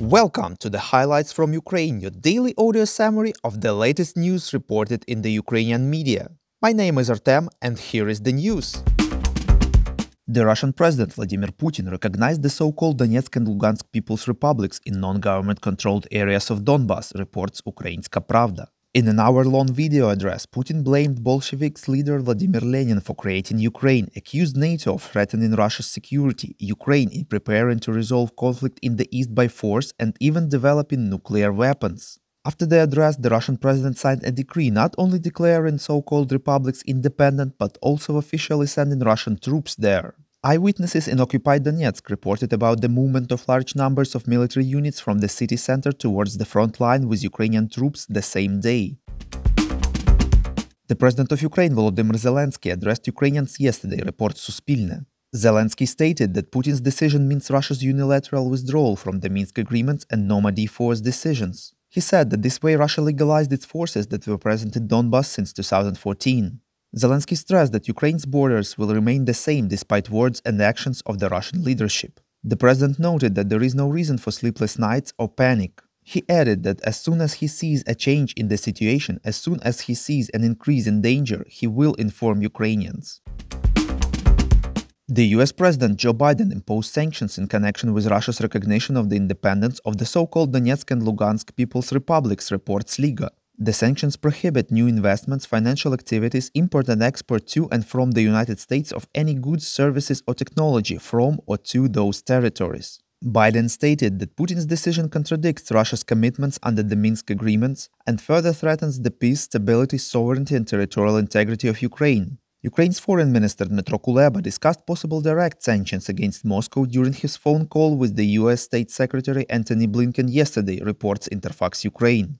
Welcome to the Highlights from Ukraine, your daily audio summary of the latest news reported in the Ukrainian media. My name is Artem, and here is the news. The Russian President Vladimir Putin recognized the so called Donetsk and Luhansk People's Republics in non government controlled areas of Donbass, reports Ukrainska Pravda. In an hour long video address, Putin blamed Bolsheviks leader Vladimir Lenin for creating Ukraine, accused NATO of threatening Russia's security, Ukraine in preparing to resolve conflict in the east by force, and even developing nuclear weapons. After the address, the Russian president signed a decree not only declaring so called republics independent but also officially sending Russian troops there. Eyewitnesses in occupied Donetsk reported about the movement of large numbers of military units from the city center towards the front line with Ukrainian troops the same day. The president of Ukraine, Volodymyr Zelensky, addressed Ukrainians yesterday, reports Suspilne. Zelensky stated that Putin's decision means Russia's unilateral withdrawal from the Minsk agreements and Normandy force decisions. He said that this way Russia legalized its forces that were present in Donbass since 2014. Zelensky stressed that Ukraine's borders will remain the same despite words and actions of the Russian leadership. The president noted that there is no reason for sleepless nights or panic. He added that as soon as he sees a change in the situation, as soon as he sees an increase in danger, he will inform Ukrainians. The US President Joe Biden imposed sanctions in connection with Russia's recognition of the independence of the so called Donetsk and Luhansk People's Republics, reports Liga. The sanctions prohibit new investments, financial activities, import and export to and from the United States of any goods, services, or technology from or to those territories. Biden stated that Putin's decision contradicts Russia's commitments under the Minsk agreements and further threatens the peace, stability, sovereignty, and territorial integrity of Ukraine. Ukraine's foreign minister Dmytro Kuleba discussed possible direct sanctions against Moscow during his phone call with the US State Secretary Antony Blinken yesterday, reports Interfax Ukraine.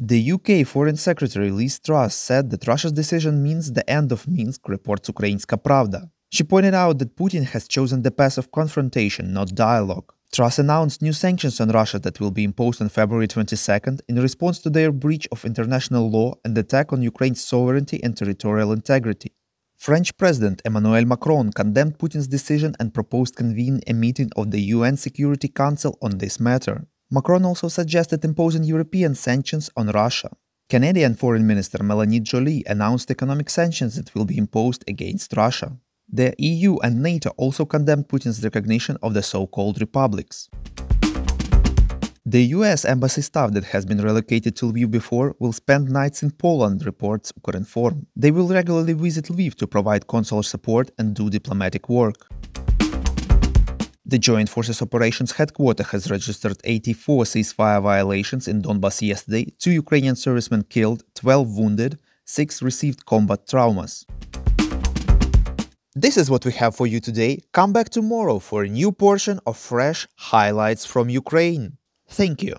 The UK Foreign Secretary Liz Truss said that Russia's decision means the end of Minsk, reports Ukrainska Pravda. She pointed out that Putin has chosen the path of confrontation, not dialogue. Truss announced new sanctions on Russia that will be imposed on February 22nd in response to their breach of international law and attack on Ukraine's sovereignty and territorial integrity. French President Emmanuel Macron condemned Putin's decision and proposed convening a meeting of the UN Security Council on this matter. Macron also suggested imposing European sanctions on Russia. Canadian Foreign Minister Melanie Joly announced economic sanctions that will be imposed against Russia. The EU and NATO also condemned Putin's recognition of the so called republics. The US embassy staff that has been relocated to Lviv before will spend nights in Poland, reports Ukrinform. They will regularly visit Lviv to provide consular support and do diplomatic work. The Joint Forces Operations Headquarters has registered 84 ceasefire violations in Donbass yesterday, two Ukrainian servicemen killed, 12 wounded, 6 received combat traumas. This is what we have for you today. Come back tomorrow for a new portion of fresh highlights from Ukraine. Thank you.